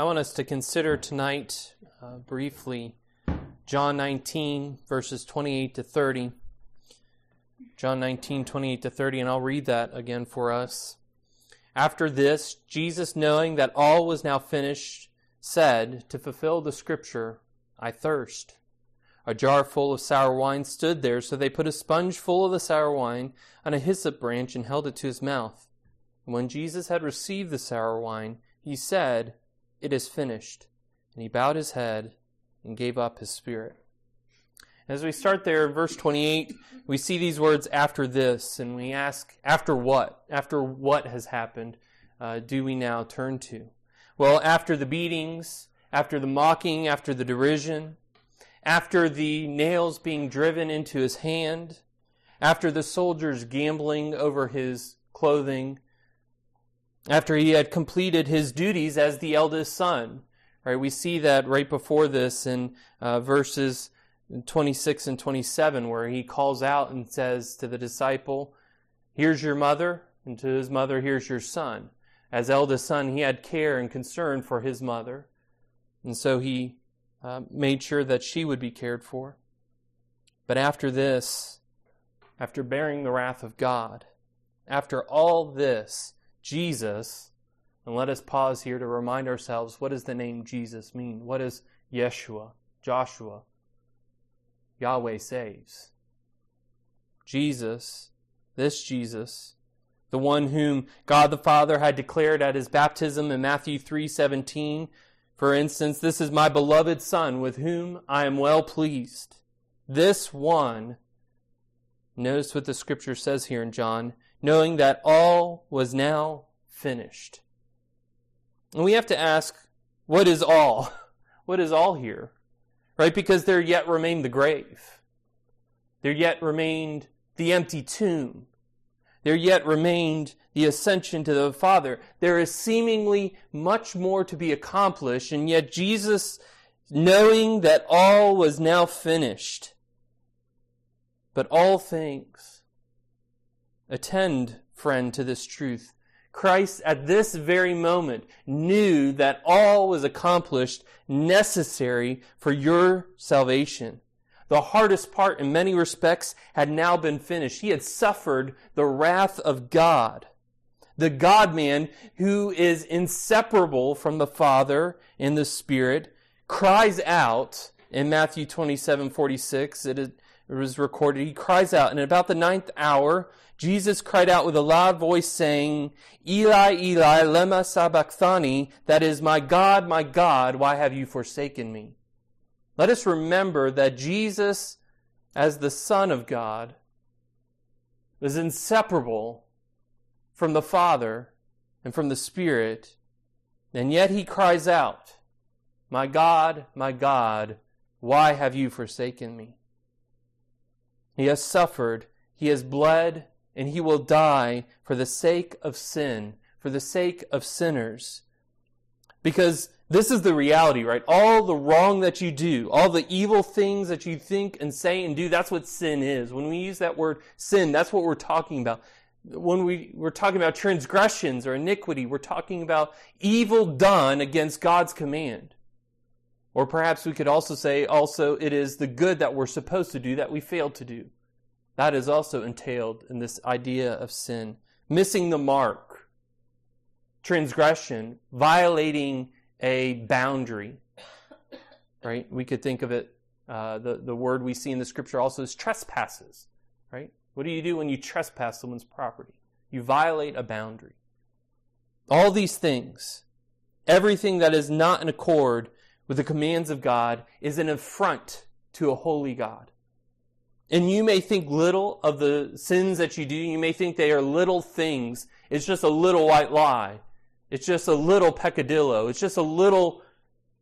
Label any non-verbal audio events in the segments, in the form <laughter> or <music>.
I want us to consider tonight uh, briefly John 19, verses 28 to 30. John 19, 28 to 30, and I'll read that again for us. After this, Jesus, knowing that all was now finished, said, To fulfill the scripture, I thirst. A jar full of sour wine stood there, so they put a sponge full of the sour wine on a hyssop branch and held it to his mouth. When Jesus had received the sour wine, he said, It is finished. And he bowed his head and gave up his spirit. As we start there in verse 28, we see these words after this, and we ask, after what? After what has happened, uh, do we now turn to? Well, after the beatings, after the mocking, after the derision, after the nails being driven into his hand, after the soldiers gambling over his clothing, after he had completed his duties as the eldest son. Right, we see that right before this in uh, verses 26 and 27, where he calls out and says to the disciple, Here's your mother, and to his mother, Here's your son. As eldest son, he had care and concern for his mother, and so he uh, made sure that she would be cared for. But after this, after bearing the wrath of God, after all this, Jesus, and let us pause here to remind ourselves what does the name Jesus mean? What does Yeshua, Joshua, Yahweh saves? Jesus, this Jesus, the one whom God the Father had declared at his baptism in Matthew 3:17, for instance, this is my beloved son with whom I am well pleased. This one notice what the scripture says here in John, knowing that all was now finished. And we have to ask, what is all? <laughs> What is all here? Right? Because there yet remained the grave. There yet remained the empty tomb. There yet remained the ascension to the Father. There is seemingly much more to be accomplished, and yet Jesus, knowing that all was now finished, but all things, attend, friend, to this truth. Christ, at this very moment, knew that all was accomplished necessary for your salvation. The hardest part, in many respects, had now been finished. He had suffered the wrath of God. The God man, who is inseparable from the Father and the Spirit, cries out in Matthew 27 46. It, is, it was recorded. He cries out, and at about the ninth hour, Jesus cried out with a loud voice saying, Eli, Eli, lema sabachthani, that is, my God, my God, why have you forsaken me? Let us remember that Jesus, as the Son of God, was inseparable from the Father and from the Spirit, and yet he cries out, My God, my God, why have you forsaken me? He has suffered, he has bled, and he will die for the sake of sin, for the sake of sinners. Because this is the reality, right? All the wrong that you do, all the evil things that you think and say and do, that's what sin is. When we use that word sin, that's what we're talking about. When we, we're talking about transgressions or iniquity, we're talking about evil done against God's command. Or perhaps we could also say also it is the good that we're supposed to do that we failed to do. That is also entailed in this idea of sin. Missing the mark, transgression, violating a boundary. Right? We could think of it, uh, the, the word we see in the scripture also is trespasses. Right? What do you do when you trespass someone's property? You violate a boundary. All these things, everything that is not in accord with the commands of God, is an affront to a holy God. And you may think little of the sins that you do. You may think they are little things. It's just a little white lie. It's just a little peccadillo. It's just a little,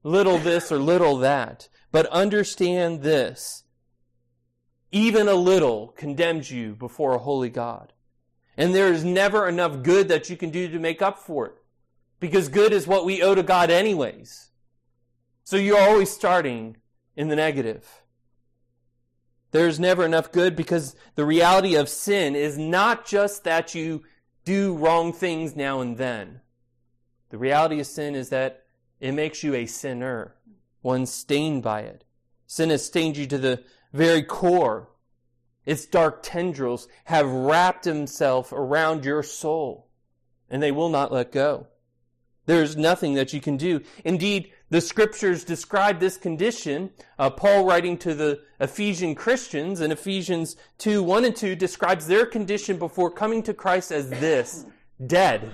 little this or little that. But understand this. Even a little condemns you before a holy God. And there is never enough good that you can do to make up for it. Because good is what we owe to God anyways. So you're always starting in the negative. There's never enough good because the reality of sin is not just that you do wrong things now and then. The reality of sin is that It makes you a sinner, one stained by it. Sin has stained you to the very core. Its dark tendrils have wrapped themselves around your soul, and they will not let go. There is nothing that you can do. Indeed, the scriptures describe this condition. Uh, Paul, writing to the Ephesian Christians in Ephesians 2 1 and 2, describes their condition before coming to Christ as this dead.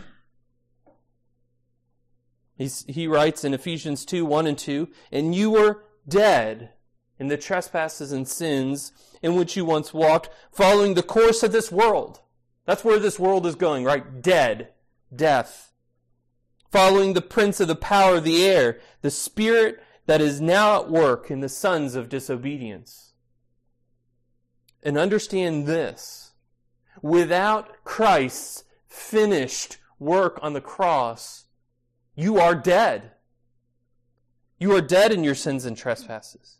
He's, he writes in Ephesians 2 1 and 2, and you were dead in the trespasses and sins in which you once walked, following the course of this world. That's where this world is going, right? Dead. Death following the prince of the power of the air, the spirit that is now at work in the sons of disobedience. And understand this. Without Christ's finished work on the cross, you are dead. You are dead in your sins and trespasses.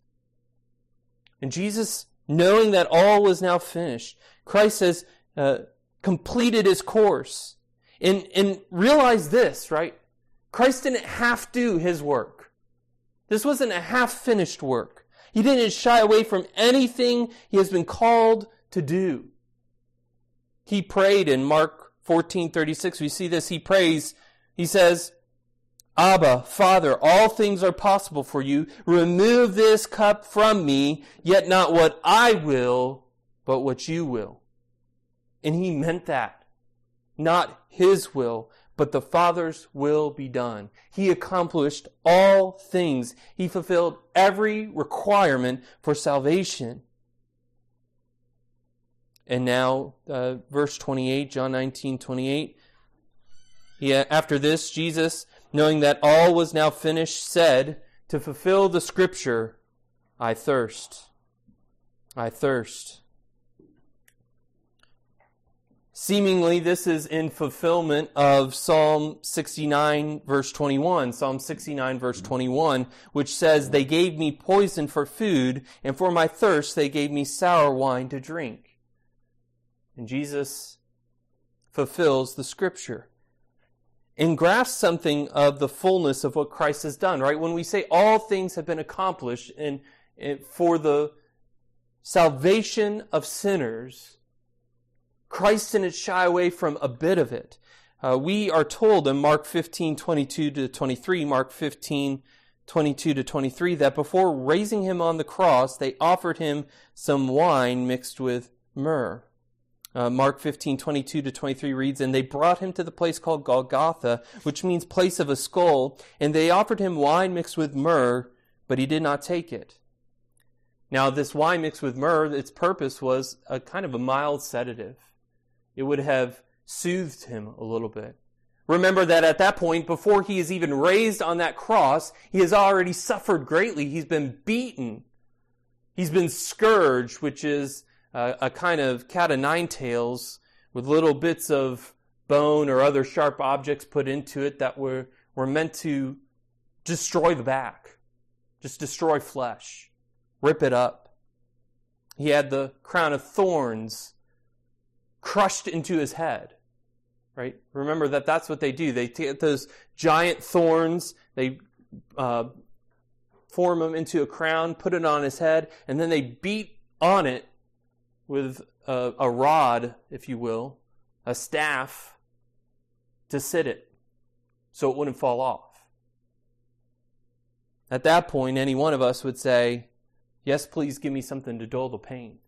And Jesus, knowing that all was now finished, Christ has uh, completed his course. And, and realize this, right? Christ didn't half do his work. This wasn't a half finished work. He didn't shy away from anything he has been called to do. He prayed in Mark 14:36. We see this. He prays. He says, Abba, Father, all things are possible for you. Remove this cup from me, yet not what I will, but what you will. And he meant that. Not his will, but the Father's will be done. He accomplished all things. He fulfilled every requirement for salvation. And now, uh, verse 28, John 19, 28. He, after this, Jesus, knowing that all was now finished, said, To fulfill the scripture, I thirst. I thirst. Seemingly, this is in fulfillment of Psalm 69, verse 21. Psalm 69, verse 21, which says, They gave me poison for food, and for my thirst they gave me sour wine to drink. And Jesus fulfills the scripture and grasps something of the fullness of what Christ has done, right? When we say all things have been accomplished and, and for the salvation of sinners, Christ didn't shy away from a bit of it. Uh, we are told in Mark 15, 22 to 23, Mark 15, 22 to 23, that before raising him on the cross, they offered him some wine mixed with myrrh. Uh, Mark 15, 22 to 23 reads, And they brought him to the place called Golgotha, which means place of a skull, and they offered him wine mixed with myrrh, but he did not take it. Now, this wine mixed with myrrh, its purpose was a kind of a mild sedative. It would have soothed him a little bit. Remember that at that point, before he is even raised on that cross, he has already suffered greatly. He's been beaten. He's been scourged, which is a, a kind of cat o' nine tails with little bits of bone or other sharp objects put into it that were, were meant to destroy the back, just destroy flesh, rip it up. He had the crown of thorns crushed into his head. Right? Remember that that's what they do. They get those giant thorns, they uh, form them into a crown, put it on his head, and then they beat on it with a, a rod, if you will, a staff, to sit it so it wouldn't fall off. At that point, any one of us would say, Yes, please give me something to dull the pain.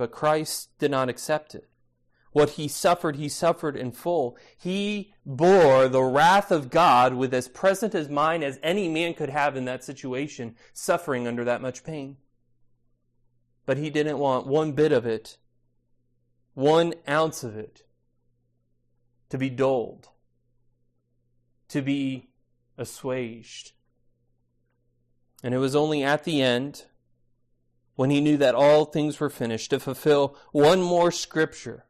But Christ did not accept it. What he suffered, he suffered in full. He bore the wrath of God with as present as mind as any man could have in that situation, suffering under that much pain. But he didn't want one bit of it, one ounce of it, to be dulled, to be assuaged. And it was only at the end when he knew that all things were finished, to fulfill one more scripture,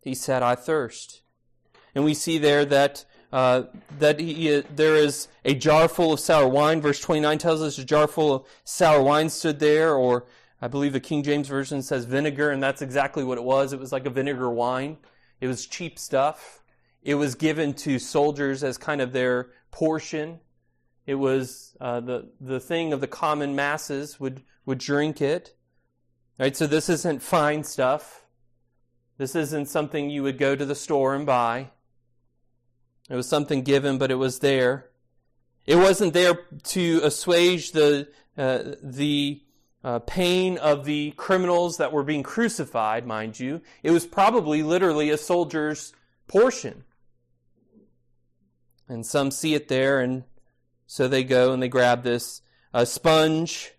he said, I thirst. And we see there that uh, that he, there is a jar full of sour wine. Verse 29 tells us a jar full of sour wine stood there, or I believe the King James Version says vinegar, and that's exactly what it was. It was like a vinegar wine. It was cheap stuff. It was given to soldiers as kind of their portion. It was uh, the the thing of the common masses would would drink it. Right, so this isn't fine stuff. This isn't something you would go to the store and buy. It was something given, but it was there. It wasn't there to assuage the uh, the uh, pain of the criminals that were being crucified, mind you. It was probably literally a soldier's portion. And some see it there, and so they go and they grab this uh, sponge.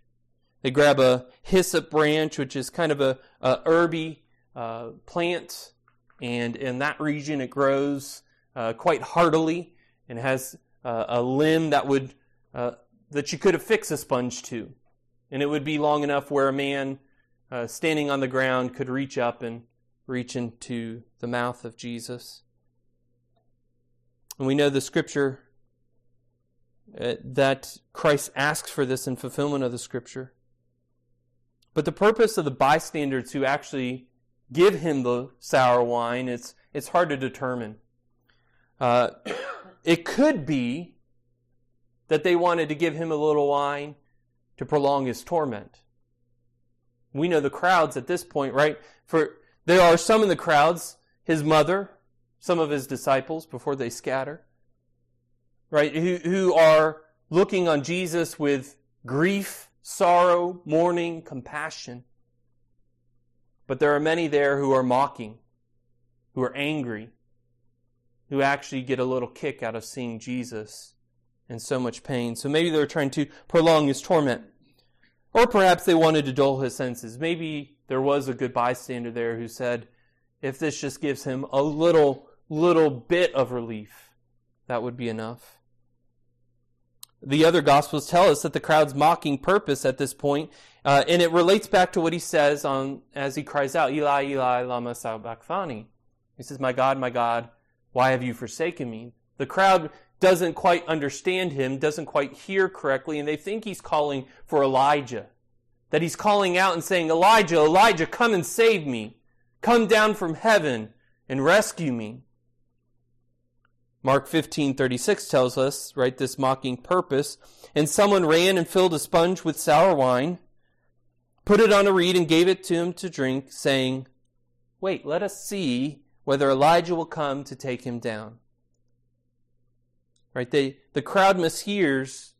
They grab a hyssop branch, which is kind of a, a herby uh, plant, and in that region it grows uh, quite heartily and has uh, a limb that would uh, that you could affix a sponge to, and it would be long enough where a man uh, standing on the ground could reach up and reach into the mouth of Jesus. And we know the scripture uh, that Christ asks for this in fulfillment of the scripture. But the purpose of the bystanders who actually give him the sour wine, it's, it's hard to determine. Uh, <coughs> it could be that they wanted to give him a little wine to prolong his torment. We know the crowds at this point, right? For there are some in the crowds, his mother, some of his disciples before they scatter, right? Who, who are looking on Jesus with grief, sorrow, mourning, compassion. But there are many there who are mocking, who are angry, who actually get a little kick out of seeing Jesus in so much pain. So maybe they're trying to prolong his torment. Or perhaps they wanted to dull his senses. Maybe there was a good bystander there who said, if this just gives him a little, little bit of relief, that would be enough. The other Gospels tell us that the crowd's mocking purpose at this point, uh, and it relates back to what he says on as he cries out, Eli, Eli, lama sabachthani. He says, My God, my God, why have you forsaken me? The crowd doesn't quite understand him, doesn't quite hear correctly, and they think he's calling for Elijah. That he's calling out and saying, Elijah, Elijah, come and save me. Come down from heaven and rescue me. Mark 15:36 tells us, right, this mocking purpose, and someone ran and filled a sponge with sour wine, put it on a reed and gave it to him to drink, saying, "Wait, let us see whether Elijah will come to take him down. Right? They, the crowd mishears,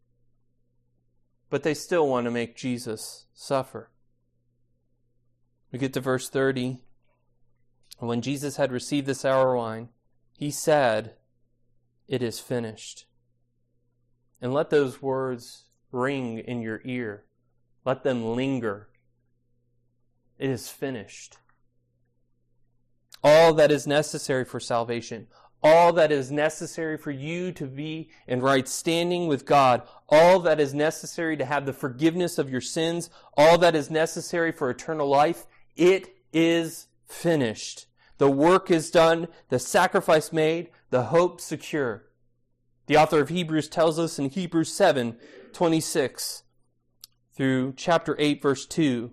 but they still want to make Jesus suffer. We get to verse 30. When Jesus had received the sour wine, he said, It is finished. And let those words ring in your ear. Let them linger. It is finished all that is necessary for salvation, all that is necessary for you to be in right standing with God, all that is necessary to have the forgiveness of your sins, all that is necessary for eternal life, it is finished. The work is done, the sacrifice made, the hope secure. The author of Hebrews tells us in Hebrews 7 26 through chapter 8, verse 2.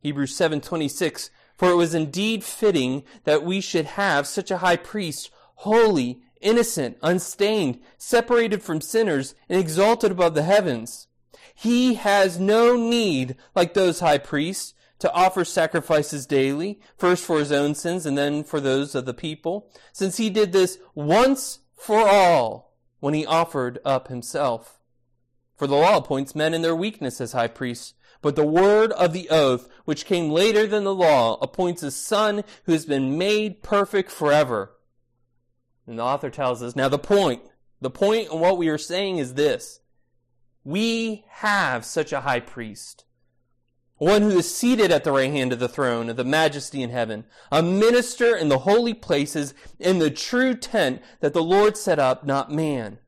Hebrews 7 26 for it was indeed fitting that we should have such a high priest, holy, innocent, unstained, separated from sinners, and exalted above the heavens. He has no need, like those high priests, to offer sacrifices daily, first for his own sins and then for those of the people, since he did this once for all when he offered up himself. For the law appoints men in their weakness as high priests, but the word of the oath, which came later than the law, appoints a son who has been made perfect forever. And the author tells us, now the point, the point in what we are saying is this. We have such a high priest, one who is seated at the right hand of the throne of the majesty in heaven, a minister in the holy places in the true tent that the Lord set up, not man.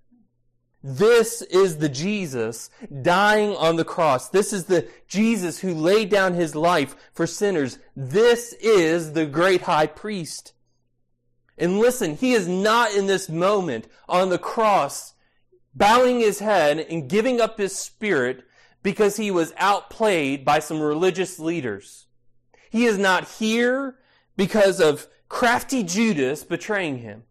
This is the Jesus dying on the cross. This is the Jesus who laid down his life for sinners. This is the great high priest. And listen, he is not in this moment on the cross bowing his head and giving up his spirit because he was outplayed by some religious leaders. He is not here because of crafty Judas betraying him.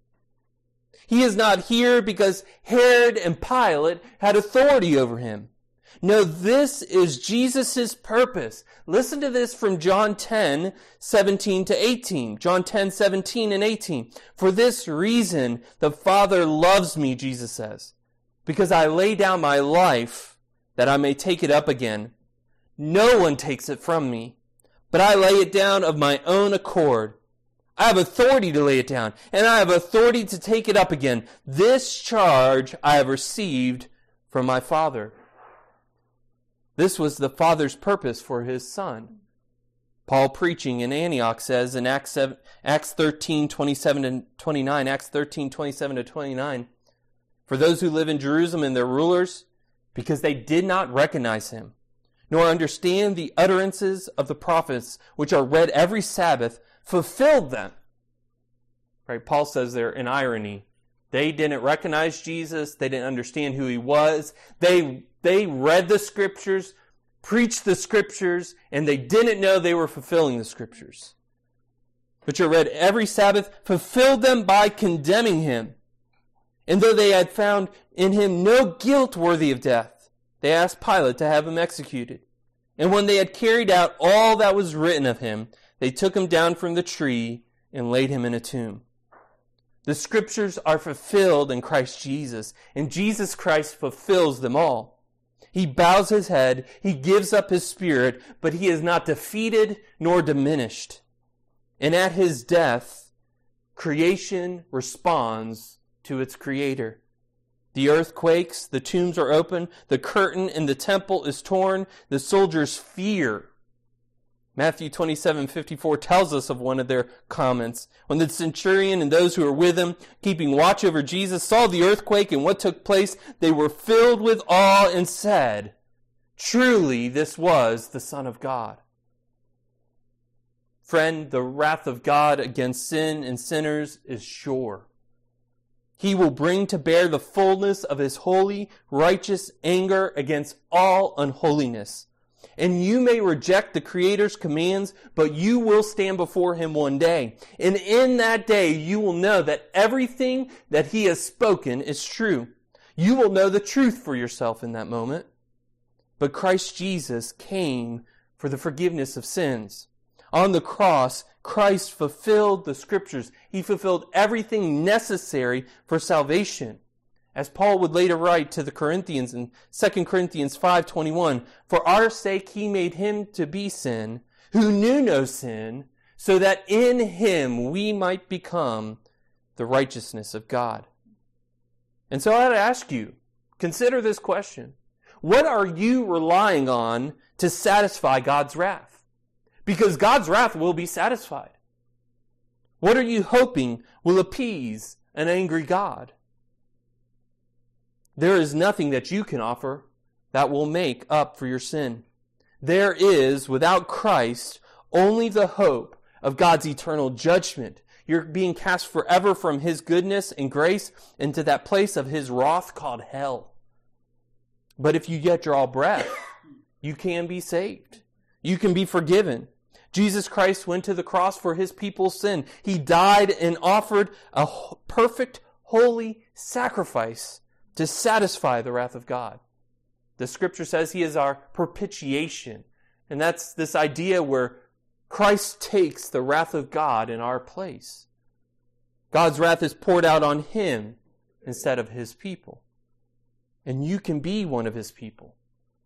He is not here because Herod and Pilate had authority over him. No, this is Jesus' purpose. Listen to this from John 10, 17 to 18. John 10, 17 and 18. For this reason, the Father loves me, Jesus says, because I lay down my life that I may take it up again. No one takes it from me, but I lay it down of my own accord. I have authority to lay it down, and I have authority to take it up again. This charge I have received from my Father. This was the Father's purpose for his Son. Paul preaching in Antioch says in Acts, 7, Acts 13, 27 and 29, Acts 13, 27 to 29, for those who live in Jerusalem and their rulers, because they did not recognize him, nor understand the utterances of the prophets, which are read every Sabbath, fulfilled them. Right? Paul says there in irony, they didn't recognize Jesus. They didn't understand who he was. They, they read the scriptures, preached the scriptures, and they didn't know they were fulfilling the scriptures. Which are read every Sabbath, fulfilled them by condemning him. And though they had found in him no guilt worthy of death, they asked Pilate to have him executed. And when they had carried out all that was written of him, they took him down from the tree and laid him in a tomb. The scriptures are fulfilled in Christ Jesus, and Jesus Christ fulfills them all. He bows his head, he gives up his spirit, but he is not defeated nor diminished. And at his death, creation responds to its creator. The earth quakes, the tombs are open, the curtain in the temple is torn, the soldiers fear Matthew 27, 54 tells us of one of their comments. When the centurion and those who were with him, keeping watch over Jesus, saw the earthquake and what took place, they were filled with awe and said, Truly, this was the Son of God. Friend, the wrath of God against sin and sinners is sure. He will bring to bear the fullness of his holy, righteous anger against all unholiness and you may reject the Creator's commands, but you will stand before Him one day. And in that day, you will know that everything that He has spoken is true. You will know the truth for yourself in that moment. But Christ Jesus came for the forgiveness of sins. On the cross, Christ fulfilled the scriptures. He fulfilled everything necessary for salvation. As Paul would later write to the Corinthians in 2 Corinthians 5:21, "For our sake he made him to be sin, who knew no sin, so that in him we might become the righteousness of God." And so I'd ask you, consider this question. What are you relying on to satisfy God's wrath? Because God's wrath will be satisfied. What are you hoping will appease an angry God? There is nothing that you can offer that will make up for your sin. There is, without Christ, only the hope of God's eternal judgment. You're being cast forever from His goodness and grace into that place of His wrath called hell. But if you yet draw breath, you can be saved. You can be forgiven. Jesus Christ went to the cross for His people's sin. He died and offered a perfect, holy sacrifice to satisfy the wrath of God. The scripture says he is our propitiation. And that's this idea where Christ takes the wrath of God in our place. God's wrath is poured out on him instead of his people. And you can be one of his people.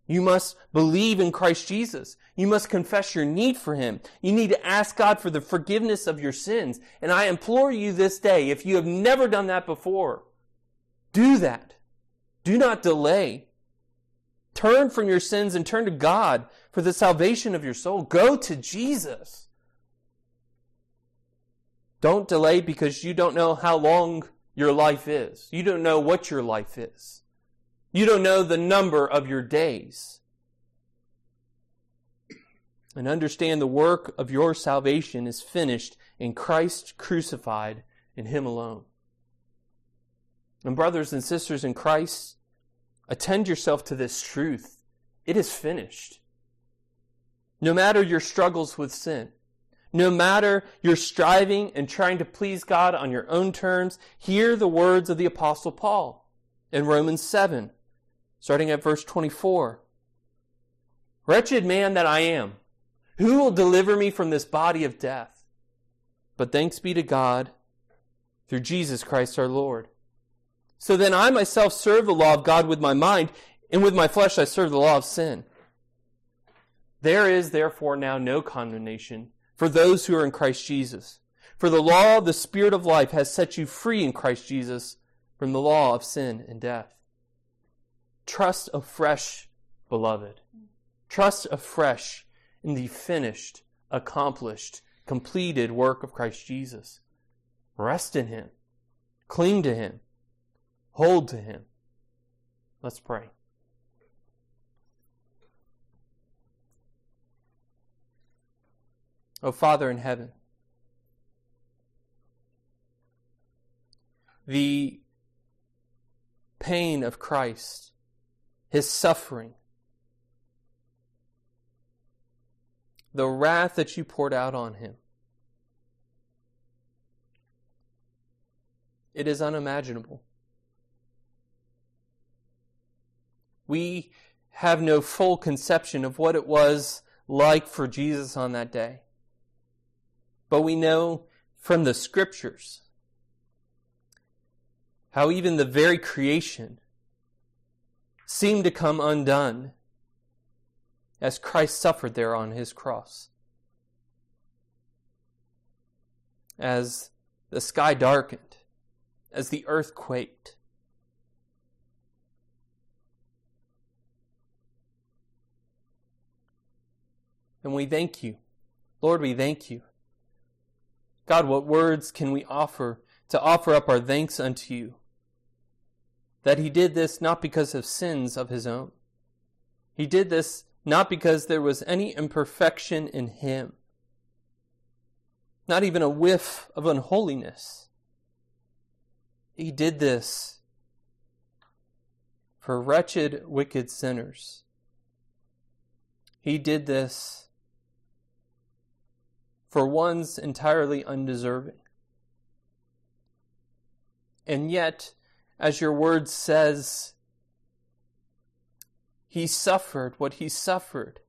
You must believe in Christ Jesus. You must confess your need for Him. You need to ask God for the forgiveness of your sins. And I implore you this day, if you have never done that before, do that. Do not delay. Turn from your sins and turn to God for the salvation of your soul. Go to Jesus. Don't delay because you don't know how long your life is. You don't know what your life is. You don't know the number of your days. And understand the work of your salvation is finished in Christ crucified in Him alone. And brothers and sisters in Christ, attend yourself to this truth. It is finished. No matter your struggles with sin, No matter you're striving and trying to please God on your own terms, hear the words of the Apostle Paul in Romans 7, starting at verse 24. Wretched man that I am, who will deliver me from this body of death? But thanks be to God through Jesus Christ our Lord. So then I myself serve the law of God with my mind, and with my flesh I serve the law of sin. There is therefore now no condemnation for those who are in Christ Jesus. For the law of the Spirit of life has set you free in Christ Jesus from the law of sin and death. Trust afresh, beloved. Trust afresh in the finished, accomplished, completed work of Christ Jesus. Rest in Him. Cling to Him. Hold to Him. Let's pray. O oh, Father in heaven, the pain of Christ, His suffering, the wrath that you poured out on him. It is unimaginable. We have no full conception of what it was like for Jesus on that day. But we know from the scriptures how even the very creation seemed to come undone as Christ suffered there on his cross. As the sky darkened, as the earth quaked. And we thank you. Lord, we thank you. God, what words can we offer to offer up our thanks unto you? That he did this not because of sins of his own. He did this not because there was any imperfection in him, not even a whiff of unholiness. He did this for wretched, wicked sinners. He did this for ones entirely undeserving. And yet, as your word says, he suffered what he suffered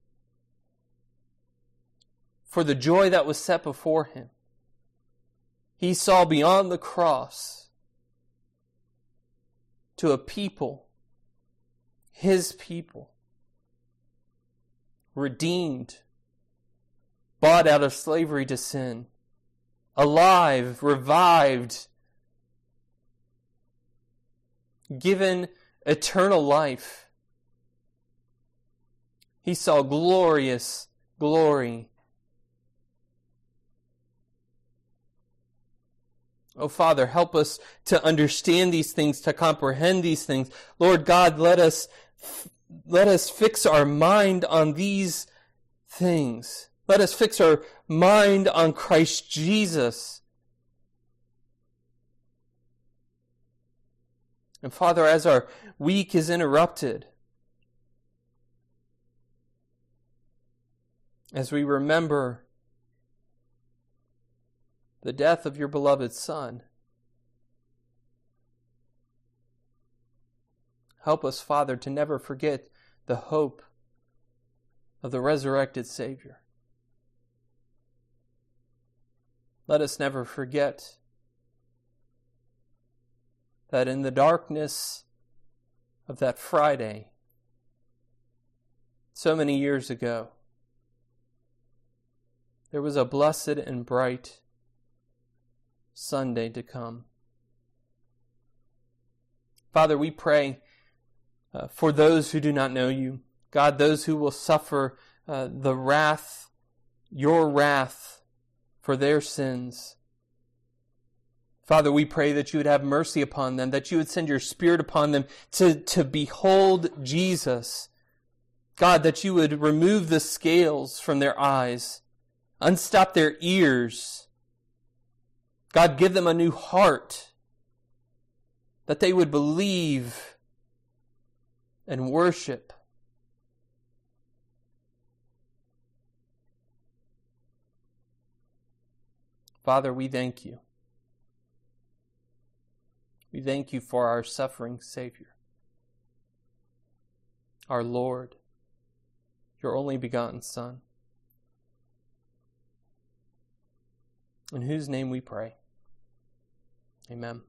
for the joy that was set before him. He saw beyond the cross to a people, his people, redeemed, bought out of slavery to sin, alive, revived, given eternal life he saw glorious glory. Oh, Father, help us to understand these things, to comprehend these things. Lord God, let us, let us fix our mind on these things. Let us fix our mind on Christ Jesus. And Father, as our week is interrupted, as we remember the death of your beloved Son. Help us, Father, to never forget the hope of the resurrected Savior. Let us never forget that in the darkness of that Friday, so many years ago, there was a blessed and bright Sunday to come. Father, we pray uh, for those who do not know you. God, those who will suffer uh, the wrath, your wrath for their sins. Father, we pray that you would have mercy upon them, that you would send your Spirit upon them to, to behold Jesus. God, that you would remove the scales from their eyes Unstop their ears. God, give them a new heart that they would believe and worship. Father, we thank you. We thank you for our suffering Savior, our Lord, your only begotten Son, in whose name we pray. Amen.